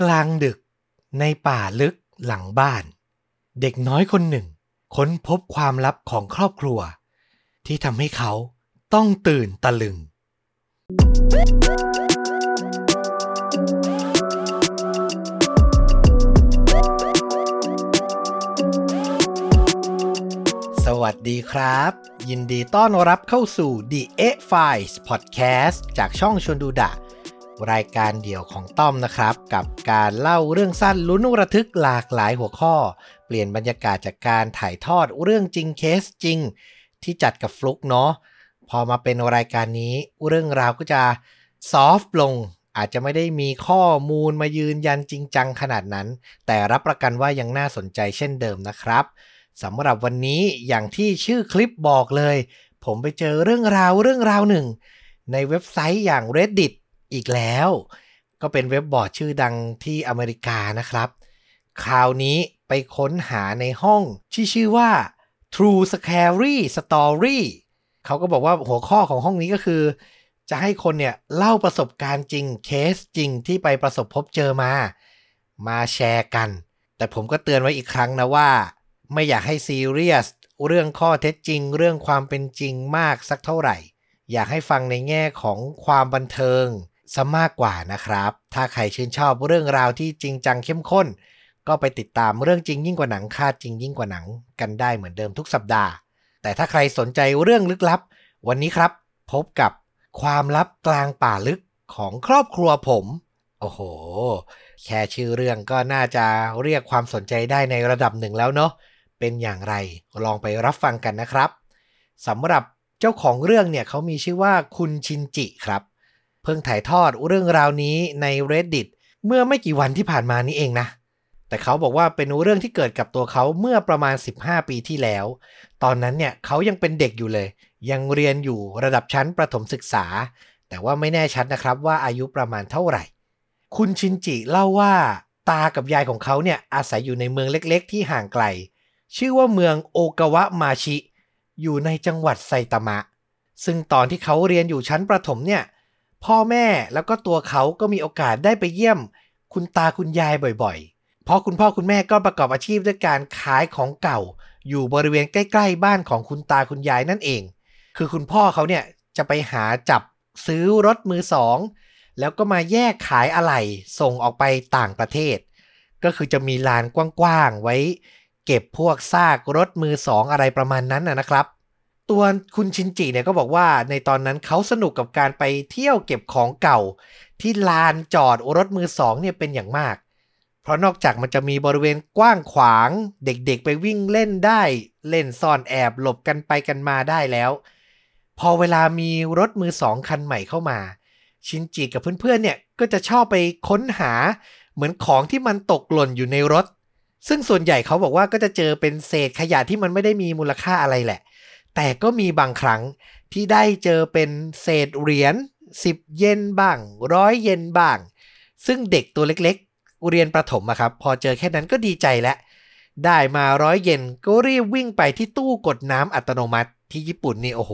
กลางดึกในป่าลึกหลังบ้าน เด็กน้อยคนหนึ่ง ค้นพบความลับของครอบครัว ที่ทำให้เขาต้องตื่นตะลึง สวัสดีครับ ยินดีต้อนรับเข้าสู่ The A Files Podcast จากช่องชวนดูดะ รายการเดี่ยวของต้อมนะครับ กับการเล่าเรื่องสั้นลุ้นระทึกหลากหลายหัวข้อ เปลี่ยนบรรยากาศจากการถ่ายทอดเรื่องจริงเคสจริง ที่จัดกับฟลุกเนาะพอมาเป็นรายการนี้เรื่องราวก็จะซอฟต์ลงอาจจะไม่ได้มีข้อมูลมายืนยันจริงจังขนาดนั้น แต่รับประกันว่ายังน่าสนใจเช่นเดิมนะครับสำหรับวันนี้อย่างที่ชื่อคลิปบอกเลย ผมไปเจอเรื่องราวเรื่องราวหนึ่ง ในเว็บไซต์อย่าง Reddit อีกแล้ว ก็เป็นเว็บบอร์ดชื่อดังที่อเมริกานะครับ คราวนี้ไปค้นหาในห้องที่ชื่อว่า True Scary Story เขาก็บอกว่าหัวข้อของห้องนี้ก็คือ จะให้คนเนี่ยเล่าประสบการณ์จริงเคสจริงที่ไปประสบพบเจอมา มาแชร์กัน แต่ผมก็เตือนไว้อีกครั้งนะว่า ไม่อยากให้ซีเรียสเรื่องข้อเท็จจริง เรื่องความเป็นจริงมากสักเท่าไหร่ อยากให้ฟังในแง่ของความบันเทิง ซะมากกว่านะครับ ถ้าใครชื่นชอบเรื่องราวที่จริงจังเข้มข้น ก็ไปติดตามเรื่องจริงยิ่งกว่าหนังคาดจริงยิ่งกว่าหนังกันได้เหมือนเดิมทุกสัปดาห์ แต่ถ้าใครสนใจเรื่องลึกลับ วันนี้ครับ พบกับความลับกลางป่าลึกของครอบครัวผม โอ้โห แค่ชื่อเรื่องก็น่าจะเรียกความสนใจได้ในระดับหนึ่งแล้วเนาะเป็นอย่างไรลองไปรับฟังกันนะครับสำหรับเจ้าของเรื่องเนี่ยเขามีชื่อว่าคุณชินจิครับ เพิ่งถ่ายทอดเรื่องราวนี้ใน Reddit เมื่อไม่กี่วันที่ผ่านมานี้เองนะ แต่เขาบอกว่าเป็นเรื่องที่เกิดกับตัวเขาเมื่อประมาณ 15 ปีที่แล้ว ตอนนั้นเนี่ยเขายังเป็นเด็กอยู่เลย ยังเรียนอยู่ระดับชั้นประถมศึกษา แต่ว่าไม่แน่ชัดนะครับว่าอายุประมาณเท่าไหร่ คุณชินจิเล่าว่าตากับยายของเขาเนี่ยอาศัยอยู่ในเมืองเล็กๆ ที่ห่างไกล ชื่อว่าเมืองโอกาวะมาชิ อยู่ในจังหวัดไซตามะ ซึ่งตอนที่เขาเรียนอยู่ชั้นประถมเนี่ย พ่อแม่แล้วก็ตัวเขาก็มีโอกาสได้ไปเยี่ยม คุณตาคุณยายบ่อยๆ เพราะคุณพ่อคุณแม่ก็ประกอบอาชีพด้วยการขายของเก่า อยู่บริเวณใกล้ ๆ บ้านของคุณตาคุณยายนั่นเอง คือคุณพ่อเขาเนี่ยจะไปหาจับซื้อรถมือสอง แล้วก็มาแยกขายอะไหล่ส่งออกไปต่างประเทศ ก็คือจะมีลานกว้างๆไว้ เก็บพวกซากรถมือสองอะไรประมาณนั้นนะครับ ตัวคุณชินจิเนี่ยก็บอกว่าในตอนนั้นเขาสนุกกับการไปเที่ยวเก็บของเก่า ที่ลานจอดรถมือสองเนี่ยเป็นอย่างมาก เพราะนอกจากมันจะมีบริเวณกว้างขวาง เด็กๆไปวิ่งเล่นได้ เล่นซ่อนแอบหลบกันไปกันมาได้แล้ว พอเวลามีรถมือสองคันใหม่เข้ามา ชินจิกับเพื่อนๆเนี่ยก็จะชอบไปค้นหาเหมือนของที่มันตกหล่นอยู่ในรถ ซึ่งส่วนใหญ่เขาบอกว่าก็จะเจอเป็นเศษขยะที่มันไม่ได้มีมูลค่าอะไรแหละ แต่ก็มีบางครั้งที่ได้เจอเป็นเศษเหรียญ10เยนบ้างร้อยเยนบ้าง ซึ่งเด็กตัวเล็กๆ เรียนประถมอะครับ พอเจอแค่นั้นก็ดีใจแล้ว ได้มาร้อยเยนก็รีบวิ่งไปที่ตู้กดน้ำอัตโนมัติที่ญี่ปุ่นนี่โอ้โห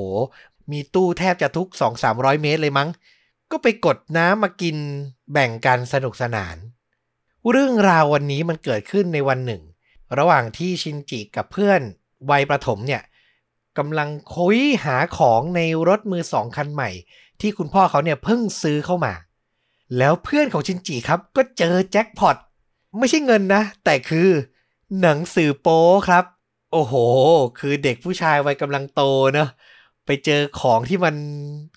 มีตู้แทบจะทุก 2-300 เมตรเลยมั้ง ก็ไปกดน้ำมากินแบ่งกันสนุกสนาน เรื่องราววันนี้มันเกิดขึ้นในวันหนึ่ง ระหว่างที่ชินจิกับเพื่อนวัยประถมเนี่ย กำลังคุยหาของในรถมือสองคันใหม่ ที่คุณพ่อเขาเนี่ยเพิ่งซื้อเข้ามา แล้วเพื่อนของชินจิครับ ก็เจอแจ็คพอตไม่ใช่เงินนะ แต่คือหนังสือโป๊ครับ โอ้โห คือเด็กผู้ชายวัยกำลังโตเนอะไปเจอของที่มัน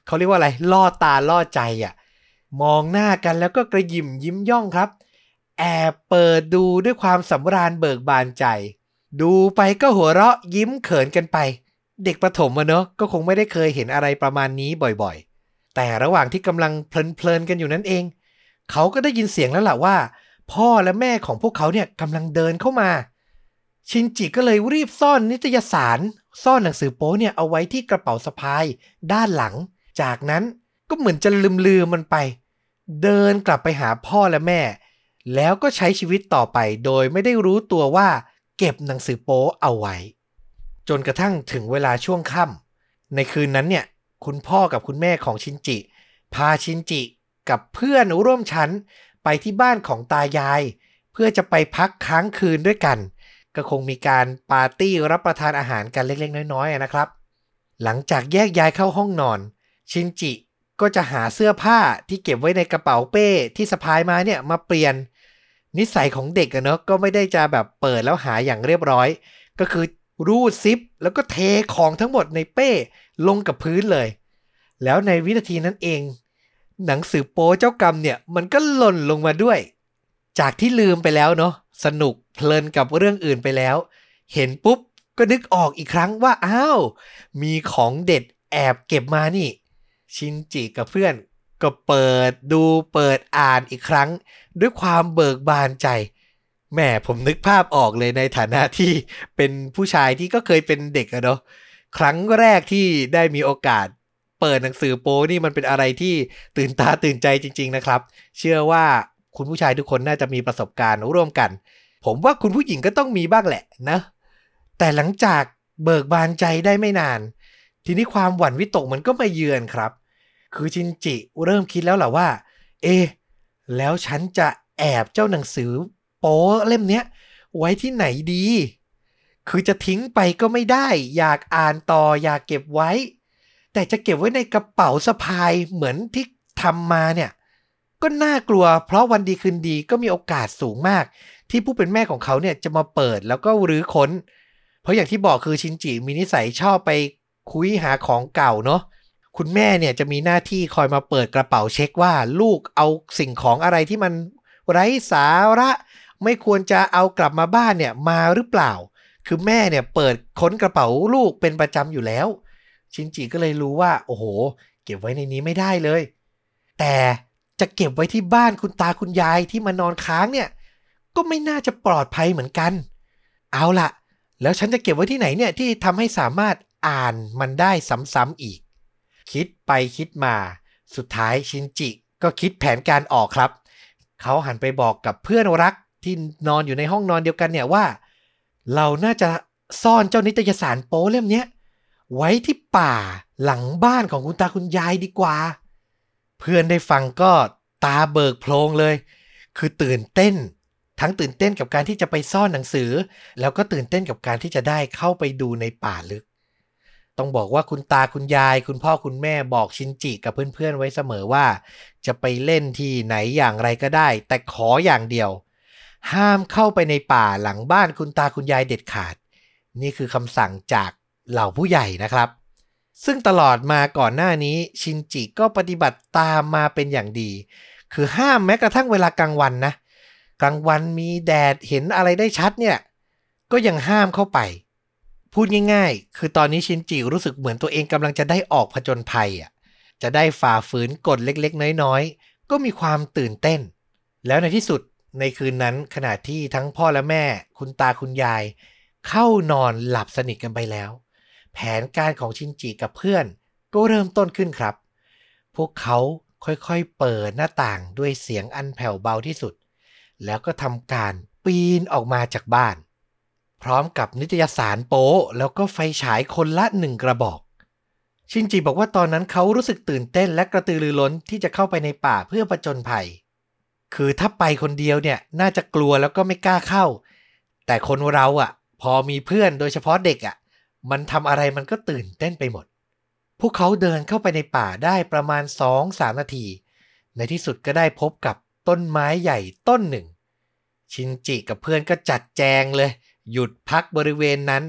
เขาเรียกว่าอะไรล่อตาล่อใจอะ่ะ มองหน้ากันแล้วก็กระยิมยิ้มย่องครับ แอบเปิดดูด้วยความสำราญเบิกบานใจ ดูไปก็หัวเราะยิ้มเขินกันไป เด็กประถมอะเนอะก็คงไม่ได้เคยเห็นอะไรประมาณนี้บ่อยๆ แต่ระหว่างที่กำลังเพลินๆกันอยู่นั่นเอง เขาก็ได้ยินเสียงแล้วล่ะว่า พ่อและแม่ของพวกเขาเนี่ยกำลังเดินเข้ามา ชินจิก็เลยรีบซ่อนนิตยสาร ซ่อนหนังสือโป๊เนี่ยเอาไว้ที่กระเป๋าสะพาย ด้านหลัง จากนั้นก็เหมือนจะลืมลืมมันไป เดินกลับไปหาพ่อและแม่ แล้วก็ใช้ชีวิตต่อไปโดยไม่ได้รู้ตัวว่า เก็บหนังสือโป๊เอาไว้ จนกระทั่งถึงเวลาช่วงค่ำในคืนนั้นเนี่ย คุณพ่อกับคุณแม่ของชินจิ พาชินจิกับเพื่อนร่วมชั้นไปที่บ้านของตายาย เพื่อจะไปพักค้างคืนด้วยกัน ก็คงมีการปาร์ตี้รับประทานอาหารกันเล็กๆ น้อยๆนะครับ หลังจากแยกย้ายเข้าห้องนอน ชินจิก็จะหาเสื้อผ้าที่เก็บไว้ในกระเป๋าเป้ที่สะพายมาเนี่ยมาเปลี่ยน นิสัยของเด็กอะเนาะก็ไม่ได้จะแบบเปิดแล้วหาอย่างเรียบร้อย ก็คือ รูดซิป แล้วก็เทของทั้งหมดในเป้ลงกับพื้นเลย แล้วในวินาทีนั้นเอง หนังสือโป๊เจ้ากรรมเนี่ย มันก็หล่นลงมาด้วย จากที่ลืมไปแล้วเนาะสนุกเพลินกับเรื่องอื่นไปแล้ว เห็นปุ๊บก็นึกออกอีกครั้งว่าอ้าวมีของเด็ดแอบเก็บมานี่ ชินจิกับเพื่อนก็เปิดดูเปิดอ่านอีกครั้ง ด้วยความเบิกบานใจ แหม่ผมนึกภาพออกเลยในฐานะที่เป็นผู้ชายที่ก็เคยเป็นเด็กอะเนาะครั้งแรกที่ได้มีโอกาสเปิดหนังสือโป้นี่มันเป็นอะไรที่ตื่นตาตื่นใจจริง ๆนะครับ เชื่อว่าคุณผู้ชายทุกคนน่าจะมีประสบการณ์ร่วมกัน ผมว่าคุณผู้หญิงก็ต้องมีบ้างแหละนะ แต่หลังจากเบิกบานใจได้ไม่นาน ทีนี้ความหวั่นวิตกมันก็มาเยือนครับ คือชินจิเริ่มคิดแล้วแหละว่า เอะแล้วฉันจะแอบเจ้าหนังสือ โป๊เล่มเนี้ย ไว้ที่ไหนดี คือจะทิ้งไปก็ไม่ได้ อยากอ่านต่ออยากเก็บไว้ แต่จะเก็บไว้ในกระเป๋าสะพายเหมือนที่ทำมาเนี่ย ก็น่ากลัว เพราะวันดีคืนดีก็มีโอกาสสูงมาก ที่ผู้เป็นแม่ของเขาเนี่ยจะมาเปิดแล้วก็รื้อค้น เพราะอย่างที่บอกคือชินจิมีนิสัยชอบไปคุยหาของเก่าเนาะคุณแม่เนี่ยจะมีหน้าที่คอยมาเปิดกระเป๋าเช็คว่าลูกเอาสิ่งของอะไรที่มันไร้สาระ ไม่ควรจะเอากลับมาบ้านเนี่ยมาหรือเปล่า คือแม่เนี่ยเปิดค้นกระเป๋าลูกเป็นประจำอยู่แล้ว ชินจิก็เลยรู้ว่า โอ้โห เก็บไว้ในนี้ไม่ได้เลย แต่จะเก็บไว้ที่บ้านคุณตาคุณยายที่มานอนค้างเนี่ย ก็ไม่น่าจะปลอดภัยเหมือนกัน เอาละแล้วฉันจะเก็บไว้ที่ไหนเนี่ยที่ทำให้สามารถอ่านมันได้ซ้ำๆอีก คิดไปคิดมา สุดท้ายชินจิก็คิดแผนการออกครับ เขาหันไปบอกกับเพื่อนรัก ที่นอนอยู่ในห้องนอนเดียวกันเนี่ยว่า เราน่าจะซ่อนเจ้านิตยสารโป๊เล่มนี้ไว้ที่ป่าหลังบ้านของคุณตาคุณยายดีกว่า เพื่อนได้ฟังก็ตาเบิกโพลงเลย คือตื่นเต้น ทั้งตื่นเต้นกับการที่จะไปซ่อนหนังสือ แล้วก็ตื่นเต้นกับการที่จะได้เข้าไปดูในป่าลึก ต้องบอกว่าคุณตาคุณยาย คุณพ่อคุณแม่บอกชินจิกับเพื่อนๆไว้เสมอว่า จะไปเล่นที่ไหนอย่างไรก็ได้ แต่ขออย่างเดียว ห้ามเข้าไปในป่าหลังบ้านคุณตาคุณยายเด็ดขาด นี่คือคำสั่งจากเหล่าผู้ใหญ่นะครับ ซึ่งตลอดมาก่อนหน้านี้ชินจิก็ปฏิบัติตามมาเป็นอย่างดี คือห้ามแม้กระทั่งเวลากลางวันนะ กลางวันมีแดดเห็นอะไรได้ชัดเนี่ย ก็ยังห้ามเข้าไป พูดง่ายๆ คือตอนนี้ชินจิรู้สึกเหมือนตัวเองกำลังจะได้ออกผจญภัยอะจะได้ฝ่าฝืนกฎเล็กๆ น้อยๆ ก็มีความตื่นเต้น แล้วในที่สุด ในคืนนั้นขณะที่ทั้งพ่อและแม่ คุณตาคุณยาย เข้านอนหลับสนิทกันไปแล้ว แผนการของชินจิกับเพื่อน ก็เริ่มต้นขึ้นครับ พวกเขาค่อยๆเปิดหน้าต่างด้วยเสียงอันแผ่วเบาที่สุด แล้วก็ทำการปีนออกมาจากบ้าน พร้อมกับนิตยสารโป๊แล้วก็ไฟฉายคนละหนึ่งกระบอก ชินจิบอกว่าตอนนั้นเขารู้สึกตื่นเต้นและกระตือรือร้นที่จะเข้าไปในป่าเพื่อประจนภัย คือถ้าไปคนเดียวเนี่ยน่าจะกลัวแล้วก็ไม่กล้าเข้า แต่คนเราอะ่ะ พอมีเพื่อนโดยเฉพาะเด็กอะ่ะ มันทำอะไรมันก็ตื่นเต้นไปหมด พวกเขาเดินเข้าไปในป่าได้ประมาณสองสามนาที ในที่สุดก็ได้พบกับต้นไม้ใหญ่ต้นหนึ่ง ชินจิกับเพื่อนก็จัดแจงเลย หยุดพักบริเวณนั้น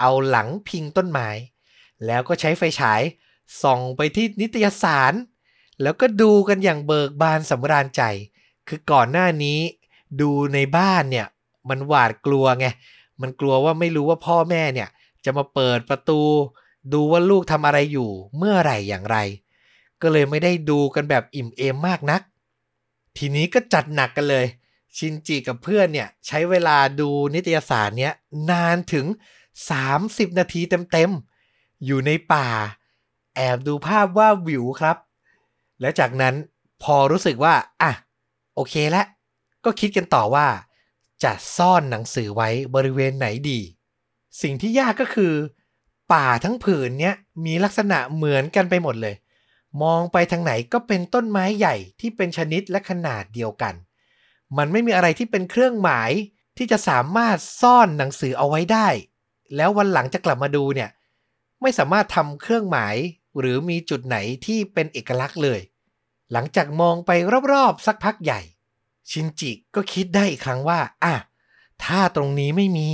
เอาหลังพิงต้นไม้ แล้วก็ใช้ไฟฉายส่องไปที่นิตยสาร แล้วก็ดูกันอย่างเบิกบานสำราญใจ คือก่อนหน้านี้ดูในบ้านเนี่ย มันหวาดกลัวไง มันกลัวว่าไม่รู้ว่าพ่อแม่เนี่ย จะมาเปิดประตู ดูว่าลูกทำอะไรอยู่เมื่อไหร่อย่างไร ก็เลยไม่ได้ดูกันแบบอิ่มเอมมากนัก ทีนี้ก็จัดหนักกันเลย ชินจิกับเพื่อนเนี่ย ใช้เวลาดูนิตยสารเนี้ยนานถึง 30 นาทีเต็มๆ อยู่ในป่า แอบดูภาพว่าวิวครับ แล้วจากนั้นพอรู้สึกว่าอะ โอเคแล้วก็คิดกันต่อว่า จะซ่อนหนังสือไว้บริเวณไหนดี สิ่งที่ยากก็คือ ป่าทั้งผืนเนี้ยมีลักษณะเหมือนกันไปหมดเลย มองไปทางไหนก็เป็นต้นไม้ใหญ่ที่เป็นชนิดและขนาดเดียวกัน มันไม่มีอะไรที่เป็นเครื่องหมายที่จะสามารถซ่อนหนังสือเอาไว้ได้ แล้ววันหลังจะกลับมาดูเนี่ย ไม่สามารถทำเครื่องหมายหรือมีจุดไหนที่เป็นเอกลักษณ์เลย หลังจากมองไปรอบๆ สักพักใหญ่ ชินจิก็คิดได้อีกครั้งว่า อะ ถ้าตรงนี้ไม่มี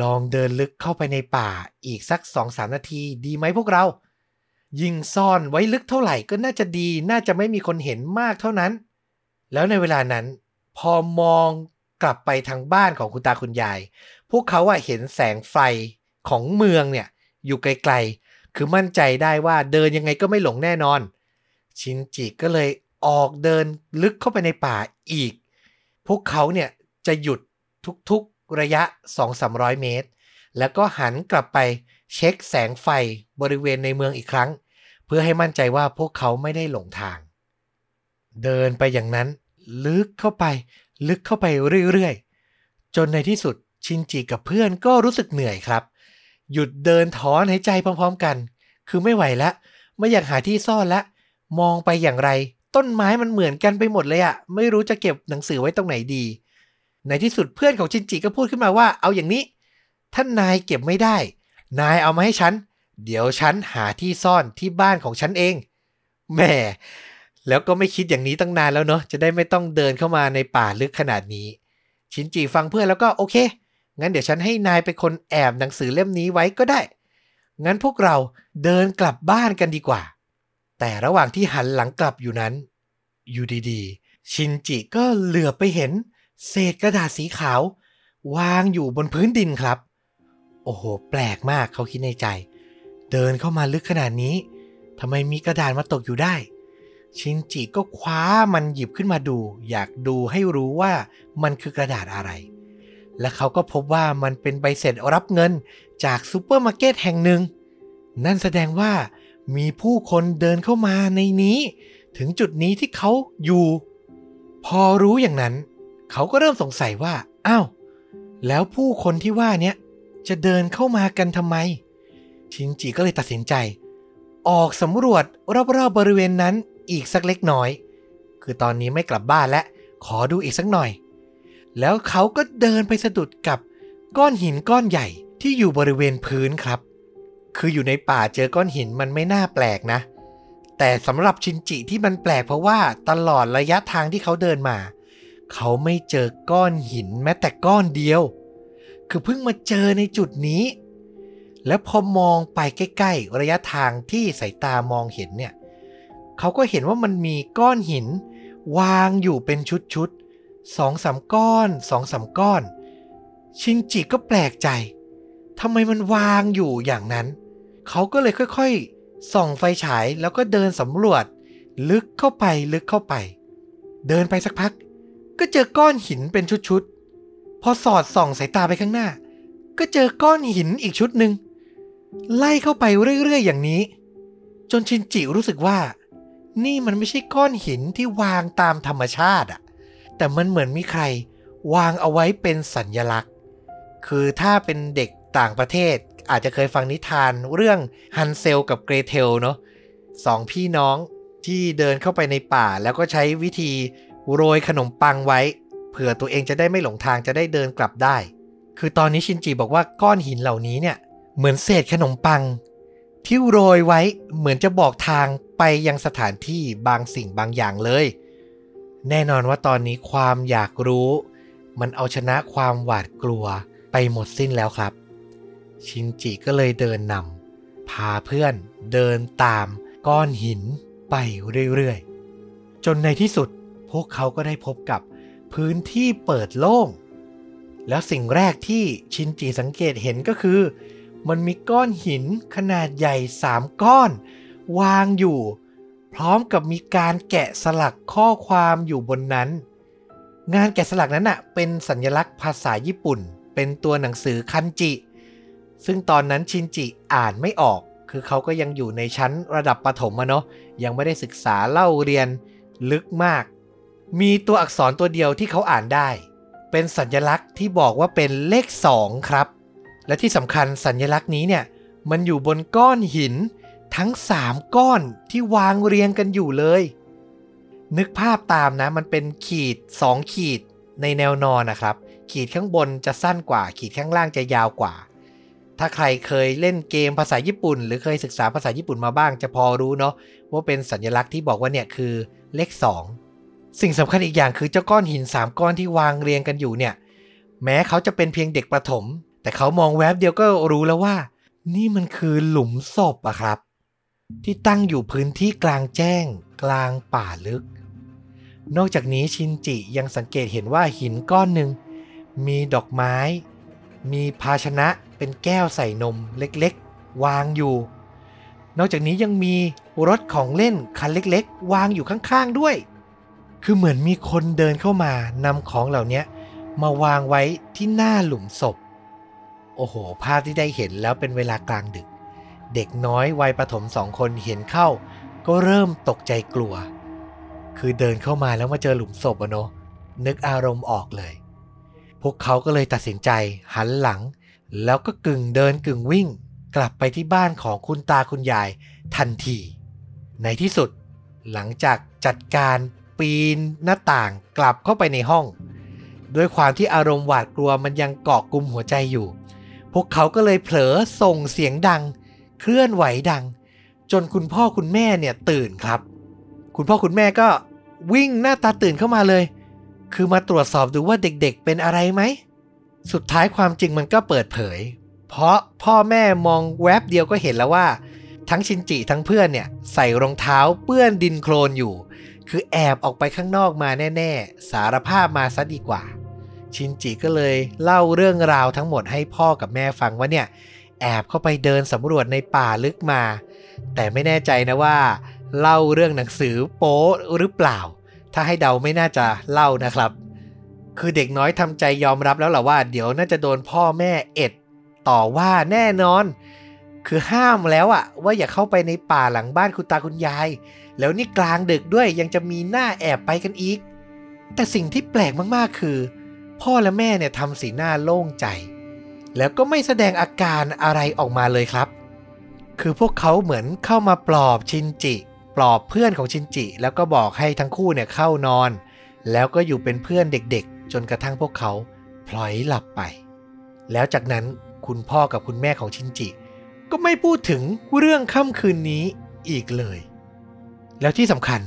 ลองเดินลึกเข้าไปในป่าอีกสักสองสามนาทีดีไหมพวกเรา ยิงซ่อนไว้ลึกเท่าไหร่ก็น่าจะดี น่าจะไม่มีคนเห็นมากเท่านั้น แล้วในเวลานั้น พอมองกลับไปทางบ้านของคุณตาคุณยาย พวกเขาอะเห็นแสงไฟของเมืองเนี่ย อยู่ไกลๆ คือมั่นใจได้ว่าเดินยังไงก็ไม่หลงแน่นอน ชินจิก็เลยออกเดินลึกเข้าไปในป่าอีก พวกเขาเนี่ยจะหยุดทุกๆระยะ 2-300 เมตร แล้วก็หันกลับไปเช็คแสงไฟบริเวณในเมืองอีกครั้ง เพื่อให้มั่นใจว่าพวกเขาไม่ได้หลงทาง เดินไปอย่างนั้นลึกเข้าไป ลึกเข้าไปเรื่อยๆ จนในที่สุดชินจิกับเพื่อนก็รู้สึกเหนื่อยครับ หยุดเดินถอนหายใจพร้อมๆกัน คือไม่ไหวแล้วไม่อยากหาที่ซ่อนแล้ว มองไปอย่างไร ต้นไม้มันเหมือนกันไปหมดเลยอะไม่รู้จะเก็บหนังสือไว้ตรงไหนดี ในที่สุดเพื่อนของชินจิก็พูดขึ้นมาว่า เอาอย่างนี้ท่านนายเก็บไม่ได้ นายเอามาให้ฉัน เดี๋ยวฉันหาที่ซ่อนที่บ้านของฉันเองแหม่แล้วก็ไม่คิดอย่างนี้ตั้งนานแล้วเนาะจะได้ไม่ต้องเดินเข้ามาในป่าลึกขนาดนี้ ชินจิฟังเพื่อนแล้วก็โอเค งั้นเดี๋ยวฉันให้นายเป็นคนแอบหนังสือเล่มนี้ไว้ก็ได้ งั้นพวกเราเดินกลับบ้านกันดีกว่า แต่ระหว่างที่หันหลังกลับอยู่นั้น อยู่ดีๆ ชินจิก็เหลือไปเห็น เศษกระดาษสีขาว วางอยู่บนพื้นดินครับ โอ้โห แปลกมากเขาคิดในใจ เดินเข้ามาลึกขนาดนี้ทำไมมีกระดาษมาตกอยู่ได้ ชินจิก็คว้ามันหยิบขึ้นมาดู อยากดูให้รู้ว่ามันคือกระดาษอะไร และเขาก็พบว่ามันเป็นใบเสร็จรับเงินจากซูเปอร์มาร์เก็ตแห่งหนึ่ง นั่นแสดงว่า มีผู้คนเดินเข้ามาในนี้ ถึงจุดนี้ที่เขาอยู่ พอรู้อย่างนั้น เขาก็เริ่มสงสัยว่าอ้าวแล้วผู้คนที่ว่าเนี้ยจะเดินเข้ามากันทำไม ชินจิก็เลยตัดสินใจ ออกสำรวจรอบๆบริเวณนั้นอีกสักเล็กน้อย คือตอนนี้ไม่กลับบ้านและขอดูอีกสักหน่อย แล้วเขาก็เดินไปสะดุดกับก้อนหินก้อนใหญ่ที่อยู่บริเวณพื้นครับ คืออยู่ในป่าเจอก้อนหินมันไม่น่าแปลกนะ แต่สำหรับชินจิที่มันแปลกเพราะว่าตลอดระยะทางที่เขาเดินมา เขาไม่เจอก้อนหินแม้แต่ก้อนเดียว คือเพิ่งมาเจอในจุดนี้ แล้วพอมองไปใกล้ๆระยะทางที่สายตามองเห็นเนี่ย เขาก็เห็นว่ามันมีก้อนหิน วางอยู่เป็นชุดๆสองสามก้อนสองสามก้อน ชินจิก็แปลกใจทำไมมันวางอยู่อย่างนั้น เขาก็เลยค่อยๆ ส่องไฟฉายแล้วก็เดินสำรวจ ลึกเข้าไปลึกเข้าไป เดินไปสักพัก ก็เจอก้อนหินเป็นชุดๆ พอสอดส่องสายตาไปข้างหน้า ก็เจอก้อนหินอีกชุดหนึ่งไล่เข้าไปเรื่อยๆ อย่างนี้ จนชินจิรู้สึกว่า นี่มันไม่ใช่ก้อนหินที่วางตามธรรมชาติอะแต่มันเหมือนมีใครวางเอาไว้เป็นสัญญลักษณ์ คือถ้าเป็นเด็กต่างประเทศ อาจจะเคยฟังนิทานเรื่องฮันเซลกับเกรเทลเนาะสองพี่น้องที่เดินเข้าไปในป่า แล้วก็ใช้วิธีโรยขนมปังไว้ เผื่อตัวเองจะได้ไม่หลงทางจะได้เดินกลับได้ คือตอนนี้ชินจิบอกว่าก้อนหินเหล่านี้เนี่ย เหมือนเศษขนมปัง ที่โรยไว้เหมือนจะบอกทางไปยังสถานที่บางสิ่งบางอย่างเลย แน่นอนว่าตอนนี้ความอยากรู้ มันเอาชนะความหวาดกลัวไปหมดสิ้นแล้วครับ ชินจิก็เลยเดินนำพาเพื่อนเดินตามก้อนหินไปเรื่อยๆ จนในที่สุดพวกเขาก็ได้พบกับพื้นที่เปิดโล่ง แล้วสิ่งแรกที่ชินจิสังเกตเห็นก็คือ มันมีก้อนหินขนาดใหญ่สามก้อน วางอยู่ พร้อมกับมีการแกะสลักข้อความอยู่บนนั้น งานแกะสลักนั้นอะเป็นสัญลักษณ์ภาษาญี่ปุ่น เป็นตัวหนังสือคันจิ ซึ่งตอนนั้นชินจิอ่านไม่ออก คือเขาก็ยังอยู่ในชั้นระดับประถมอะเนาะยังไม่ได้ศึกษาเล่าเรียนลึกมาก มีตัวอักษรตัวเดียวที่เขาอ่านได้ เป็นสัญลักษณ์ที่บอกว่าเป็นเลข 2 ครับ และที่สำคัญสัญลักษณ์นี้เนี่ยมันอยู่บนก้อนหินทั้ง 3 ก้อนที่วางเรียงกันอยู่เลย นึกภาพตามนะมันเป็นขีด 2 ขีดในแนวนอนนะครับ ขีดข้างบนจะสั้นกว่า ขีดข้างล่างจะยาวกว่า ถ้าใครเคยเล่นเกมภาษาญี่ปุ่น หรือเคยศึกษาภาษาญี่ปุ่นมาบ้างจะพอรู้เนาะว่าเป็นสัญลักษณ์ที่บอกว่าเนี่ยคือเลข 2 สิ่งสำคัญอีกอย่างคือเจ้าก้อนหิน 3 ก้อนที่วางเรียงกันอยู่เนี่ยแม้เขาจะเป็นเพียงเด็กประถม แต่เขามองแวบเดียวก็รู้แล้วว่า นี่มันคือหลุมศพอะครับ ที่ตั้งอยู่พื้นที่กลางแจ้ง กลางป่าลึก นอกจากนี้ชินจิยังสังเกตเห็นว่าหินก้อนหนึ่งมีดอกไม้ มีภาชนะเป็นแก้วใส่นมเล็กๆ วางอยู่ นอกจากนี้ยังมีรถของเล่นคันเล็กๆ วางอยู่ข้างๆด้วย คือเหมือนมีคนเดินเข้ามานำของเหล่านี้มาวางไว้ที่หน้าหลุมศพ โอ้โห ภาพที่ได้เห็นแล้วเป็นเวลากลางดึก เด็กน้อยวัยประถมสองคนเห็นเข้า ก็เริ่มตกใจกลัว คือเดินเข้ามาแล้วมาเจอหลุมศพอะเนาะนึกอารมณ์ออกเลย พวกเขาก็เลยตัดสินใจหันหลัง แล้วก็กึ่งเดินกึ่งวิ่ง กลับไปที่บ้านของคุณตาคุณยายทันที ในที่สุด หลังจากจัดการปีนหน้าต่างกลับเข้าไปในห้อง ด้วยความที่อารมณ์หวาดกลัวมันยังเกาะกลุ่มหัวใจอยู่ พวกเขาก็เลยเผลอส่งเสียงดัง เคลื่อนไหวดัง จนคุณพ่อคุณแม่เนี่ยตื่นครับ คุณพ่อคุณแม่ก็วิ่งหน้าตาตื่นเข้ามาเลย คือมาตรวจสอบดูว่าเด็กๆ เป็นอะไรไหม สุดท้ายความจริงมันก็เปิดเผย เพราะพ่อแม่มองแวบเดียวก็เห็นแล้วว่า ทั้งชินจิทั้งเพื่อนเนี่ยใส่รองเท้าเปื้อนดินโคลนอยู่ คือแอบออกไปข้างนอกมาแน่ ๆ สารภาพมาซะดีกว่า ชินจิก็เลยเล่าเรื่องราวทั้งหมดให้พ่อกับแม่ฟังว่าเนี่ยแอบเข้าไปเดินสำรวจในป่าลึกมา แต่ไม่แน่ใจนะว่า เล่าเรื่องหนังสือโป๊หรือเปล่า ถ้าให้เดาไม่น่าจะเล่านะครับ คือเด็กน้อยทำใจยอมรับแล้วแหละว่า เดี๋ยวน่าจะโดนพ่อแม่เอ็ด ต่อว่าแน่นอน คือห้ามแล้วอะว่าอย่าเข้าไปในป่าหลังบ้านคุณตาคุณยาย แล้วนี่กลางดึกด้วยยังจะมีหน้าแอบไปกันอีก แต่สิ่งที่แปลกมากๆคือ พ่อและแม่เนี่ยทำสีหน้าโล่งใจ แล้วก็ไม่แสดงอาการอะไรออกมาเลยครับ คือพวกเขาเหมือนเข้ามาปลอบชินจิ ปลอบเพื่อนของชินจิ แล้วก็บอกให้ทั้งคู่เนี่ยเข้านอน แล้วก็อยู่เป็นเพื่อนเด็กๆ จนกระทั่งพวกเขาพลอยหลับไป แล้วจากนั้นคุณพ่อกับคุณแม่ของชินจิ ก็ไม่พูดถึงเรื่องค่ำคืนนี้อีกเลย แล้วที่สำคัญ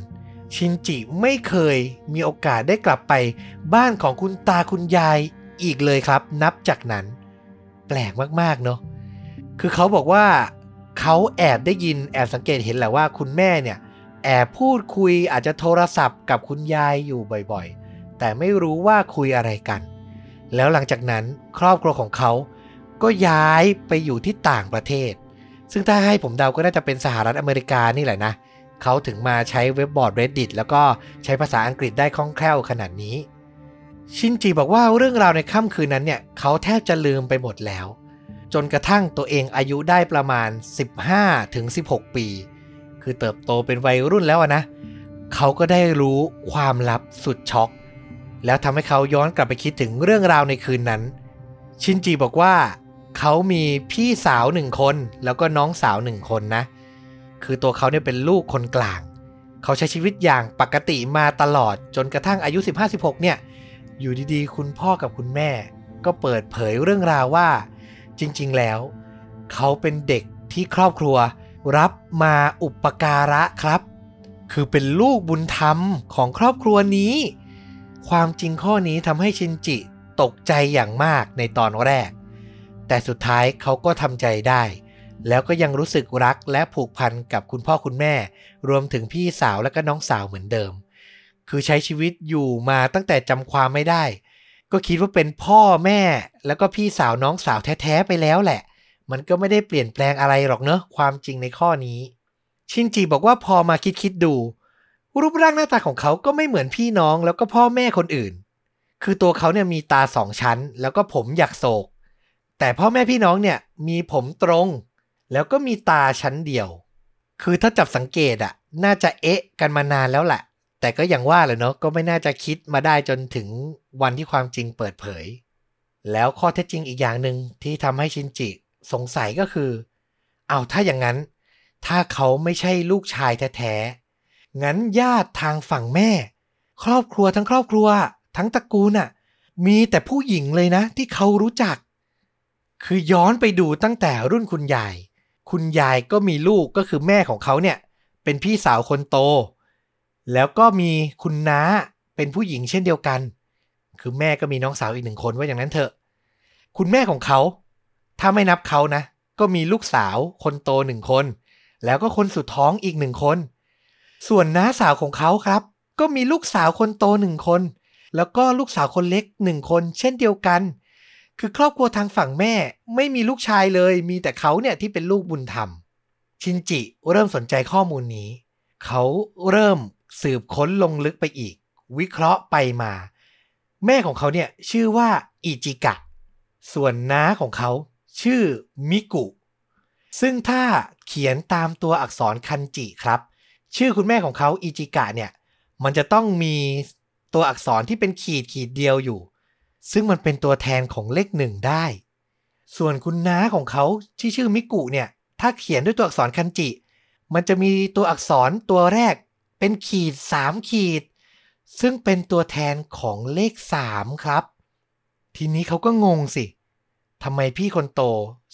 ชินจิไม่เคยมีโอกาสได้กลับไปบ้านของคุณตาคุณยายอีกเลยครับ นับจากนั้น แปลกมากๆเนาะคือเขาบอกว่า เขาแอบได้ยินแอบสังเกตเห็นแหละว่าคุณแม่เนี่ยแอบพูดคุยอาจจะโทรศัพท์กับคุณยายอยู่บ่อยๆ แต่ไม่รู้ว่าคุยอะไรกัน แล้วหลังจากนั้นครอบครัวของเขาก็ย้ายไปอยู่ที่ต่างประเทศ ซึ่งถ้าให้ผมเดาก็น่าจะเป็นสหรัฐอเมริกานี่แหละนะ เขาถึงมาใช้เว็บบอร์ด Reddit แล้วก็ใช้ภาษาอังกฤษได้คล่องแคล่วขนาดนี้ ชินจิบอกว่าเรื่องราวในค่ำคืนนั้นเนี่ยเขาแทบจะลืมไปหมดแล้ว จนกระทั่งตัวเองอายุได้ประมาณ 15ถึง16 ปี คือเติบโตเป็นวัยรุ่นแล้วนะ เขาก็ได้รู้ความลับสุดช็อก แล้วทำให้เขาย้อนกลับไปคิดถึงเรื่องราวในคืนนั้น ชินจิบอกว่าเขามีพี่สาวหนึ่งคน แล้วก็น้องสาวหนึ่งคนนะ คือตัวเขาเนี่ยเป็นลูกคนกลาง เขาใช้ชีวิตอย่างปกติมาตลอดจนกระทั่งอายุ 15-16 เนี่ย อยู่ดีๆ คุณพ่อกับคุณแม่ ก็เปิดเผยเรื่องราวว่า จริงๆแล้ว เขาเป็นเด็กที่ครอบครัว รับมาอุปการะครับ คือเป็นลูกบุญธรรมของครอบครัวนี้ ความจริงข้อนี้ทำให้ชินจิตกใจอย่างมากในตอนแรก แต่สุดท้ายเขาก็ทำใจได้ แล้วก็ยังรู้สึกรักและผูกพันกับคุณพ่อคุณแม่ รวมถึงพี่สาวและก็น้องสาวเหมือนเดิม คือใช้ชีวิตอยู่มาตั้งแต่จำความไม่ได้ ก็คิดว่าเป็นพ่อแม่ แล้วก็พี่สาวน้องสาวแท้ๆไปแล้วแหละ มันก็ไม่ได้เปลี่ยนแปลงอะไรหรอกเนอะความจริงในข้อนี้ ชินจิบอกว่าพอมาคิดคิดดู รูปร่างหน้าตาของเขาก็ไม่เหมือนพี่น้องแล้วก็พ่อแม่คนอื่น คือตัวเขาเนี่ยมีตาสองชั้น แล้วก็ผมหยักโศก แต่พ่อแม่พี่น้องเนี่ยมีผมตรง แล้วก็มีตาชั้นเดียว คือถ้าจับสังเกตอะน่าจะเอ๊ะกันมานานแล้วแหละ แต่ก็ยังว่าเลยเนาะก็ไม่น่าจะคิดมาได้จนถึงวันที่ความจริงเปิดเผย แล้วข้อเท็จจริงอีกอย่างหนึ่งที่ทำให้ชินจิสงสัยก็คือ เอาถ้าอย่างนั้น ถ้าเขาไม่ใช่ลูกชายแท้ๆงั้นญาติทางฝั่งแม่ ครอบครัวทั้งครอบครัว ทั้งตระกูลน่ะ มีแต่ผู้หญิงเลยนะ ที่เขารู้จัก คือย้อนไปดูตั้งแต่รุ่นคุณยาย คุณยายก็มีลูกก็คือแม่ของเขาเนี่ย เป็นพี่สาวคนโต แล้วก็มีคุณน้าเป็นผู้หญิงเช่นเดียวกัน คือแม่ก็มีน้องสาวอีกหนึ่งคนว่าอย่างนั้นเถอะ คุณแม่ของเขา ถ้าไม่นับเขานะ ก็มีลูกสาวคนโตหนึ่งคน แล้วก็คนสุดท้องอีกหนึ่งคน ส่วนน้าสาวของเขาครับ ก็มีลูกสาวคนโตหนึ่งคน แล้วก็ลูกสาวคนเล็กหนึ่งคน เช่นเดียวกัน คือครอบครัวทางฝั่งแม่ไม่มีลูกชายเลย มีแต่เขาเนี่ยที่เป็นลูกบุญธรรม ชินจิเริ่มสนใจข้อมูลนี้ เขาเริ่ม สืบค้นลงลึกไปอีก วิเคราะห์ไปมา แม่ของเขาเนี่ยชื่อว่าอิจิกะ ส่วนน้าของเขาชื่อมิกุ ซึ่งถ้าเขียนตามตัวอักษรคันจิครับ ชื่อคุณแม่ของเขาอิจิกะเนี่ย มันจะต้องมีตัวอักษรที่เป็นขีดขีดเดียวอยู่ ซึ่งมันเป็นตัวแทนของเลขหนึ่งได้ ส่วนคุณน้าของเขาที่ชื่อมิกุเนี่ย ถ้าเขียนด้วยตัวอักษรคันจิ มันจะมีตัวอักษรตัวแรก เป็นขีดสามขีด ซึ่งเป็นตัวแทนของเลขสามครับ ทีนี้เขาก็งงสิทำไมพี่คนโต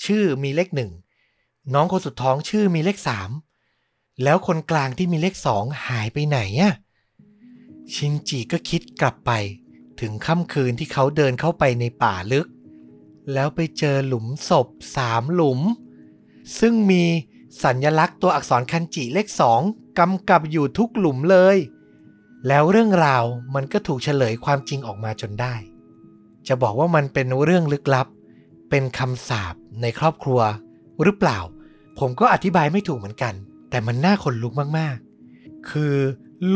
ชื่อมีเลขหนึ่งน้องคนสุดท้องชื่อมีเลขสามแล้วคนกลางที่มีเลขสองหายไปไหนอะชินจิก็คิดกลับไปถึงค่ำคืนที่เขาเดินเข้าไปในป่าลึก แล้วไปเจอหลุมศพสามหลุม ซึ่งมีสัญญลักษณ์ตัวอักษรคันจิเลขสอง กำกับอยู่ทุกหลุมเลย แล้วเรื่องราวมันก็ถูกเฉลยความจริงออกมาจนได้ จะบอกว่ามันเป็นเรื่องลึกลับ เป็นคำสาปในครอบครัว หรือเปล่า ผมก็อธิบายไม่ถูกเหมือนกัน แต่มันน่าขนลุกมากๆ คือ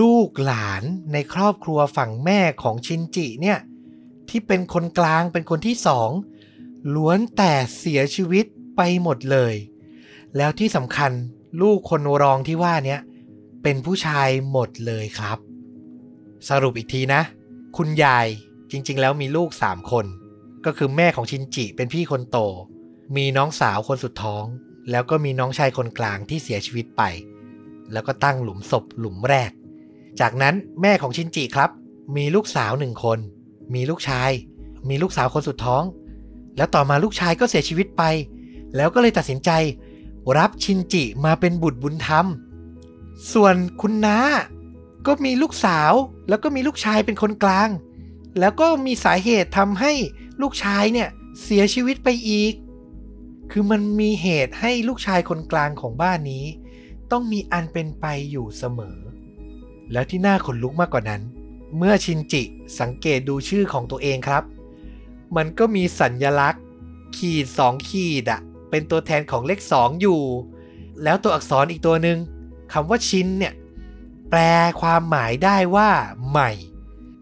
ลูกหลานในครอบครัวฝั่งแม่ของชินจิเนี่ยที่เป็นคนกลางเป็นคนที่สองล้วนแต่เสียชีวิตไปหมดเลย แล้วที่สำคัญลูกคนรองที่ว่าเนี้ย เป็นผู้ชายหมดเลยครับ สรุปอีกทีนะ คุณยายจริงๆ แล้วมีลูกสามคน ก็คือแม่ของชินจิเป็นพี่คนโต มีน้องสาวคนสุดท้อง แล้วก็มีน้องชายคนกลางที่เสียชีวิตไป แล้วก็ตั้งหลุมศพหลุมแรก จากนั้นแม่ของชินจิครับ มีลูกสาวหนึ่งคน มีลูกชาย มีลูกสาวคนสุดท้อง แล้วต่อมาลูกชายก็เสียชีวิตไป แล้วก็เลยตัดสินใจ รับชินจิมาเป็นบุตรบุญธรรม ส่วนคุณน้าก็มีลูกสาวแล้วก็มีลูกชายเป็นคนกลาง แล้วก็มีสาเหตุทำให้ลูกชายเนี่ยเสียชีวิตไปอีก คือมันมีเหตุให้ลูกชายคนกลางของบ้านนี้ ต้องมีอันเป็นไปอยู่เสมอ แล้วที่น่าขนลุกมากกว่านั้น เมื่อชินจิสังเกตดูชื่อของตัวเองครับ มันก็มีสัญญลักษณ์ ขีดสองขีดอะเป็นตัวแทนของเลขสองอยู่ แล้วตัวอักษรอีกตัวหนึ่ง คำว่าชินเนี่ยแปลความหมายได้ว่าใหม่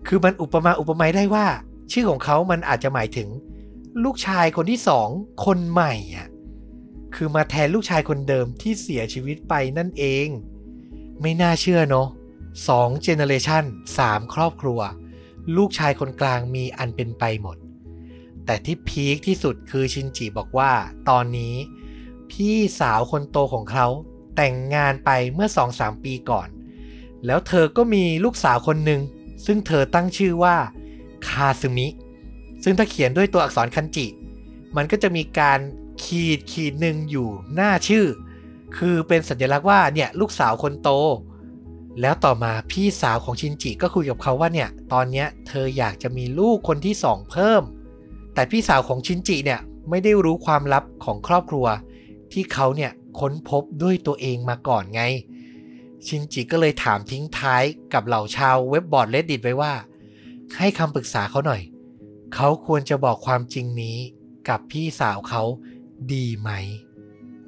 คือมันอุปมาอุปไมยได้ว่า ชื่อของเขามันอาจจะหมายถึง ลูกชายคนที่สองคนใหม่อะคือมาแทนลูกชายคนเดิมที่เสียชีวิตไปนั่นเอง ไม่น่าเชื่อเนาะสองเจเนเรชันสามครอบครัว ลูกชายคนกลางมีอันเป็นไปหมด แต่ที่พีคที่สุดคือชินจิบอกว่า ตอนนี้ พี่สาวคนโตของเขา แต่งงานไปเมื่อ 2-3 ปีก่อน แล้วเธอก็มีลูกสาวคนหนึ่งซึ่งเธอตั้งชื่อว่าคาซึมิ ซึ่งถ้าเขียนด้วยตัวอักษรคันจิ มันก็จะมีการขีดขีดหนึ่งอยู่หน้าชื่อ คือเป็นสัญลักษณ์ว่าเนี่ยลูกสาวคนโต แล้วต่อมาพี่สาวของชินจิก็คุยกับเขาว่าเนี่ยตอนเนี้ยเธออยากจะมีลูกคนที่สองเพิ่ม แต่พี่สาวของชินจิเนี่ยไม่ได้รู้ความลับของครอบครัว ที่เขาเนี่ย ค้นพบด้วยตัวเองมาก่อนไง ชินจิก็เลยถามทิ้งท้ายกับเหล่าชาวเว็บบอร์ด Reddit ไว้ว่า ให้คำปรึกษาเขาหน่อย เขาควรจะบอกความจริงนี้กับพี่สาวเขาดีไหม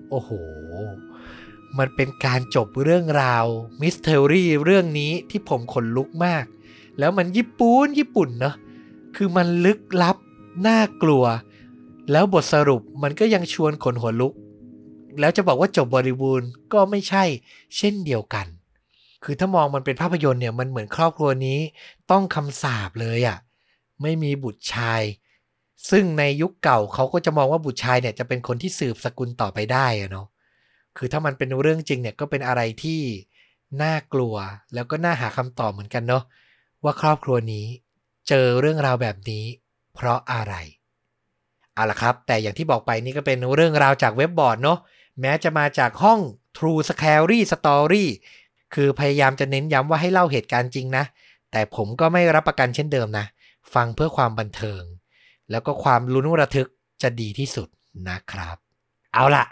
โอ้โห มันเป็นการจบเรื่องราว mystery เรื่องนี้ที่ผมขนลุกมาก แล้วมันญี่ปุ่นญี่ปุ่นเนาะคือมันลึกลับ น่ากลัว แล้วบทสรุปมันก็ยังชวนขนหัวลุก แล้วจะบอกว่าจบบริบูรณ์ก็ไม่ใช่เช่นเดียวกัน คือถ้ามองมันเป็นภาพยนตร์เนี่ยมันเหมือนครอบครัวนี้ต้องคำสาปเลยอะ่ะไม่มีบุตรชาย ซึ่งในยุคเก่าเขาก็จะมองว่าบุตรชายเนี่ยจะเป็นคนที่สืบสกุลต่อไปได้อะเนาะคือถ้ามันเป็นเรื่องจริงเนี่ยก็เป็นอะไรที่น่ากลัวแล้วก็น่าหาคำตอบเหมือนกันเนาะว่าครอบครัวนี้เจอเรื่องราวแบบนี้ เพราะอะไรเอาละครับ แต่อย่างที่บอกไปนี่ก็เป็นเรื่องราวจากเว็บบอร์ดเนาะ แม้จะมาจากห้อง True Scary Story คือพยายามจะเน้นย้ำว่าให้เล่าเหตุการณ์จริงนะ แต่ผมก็ไม่รับประกันเช่นเดิมนะ ฟังเพื่อความบันเทิง แล้วก็ความลุ้นระทึกจะดีที่สุดนะครับ เอาล่ะ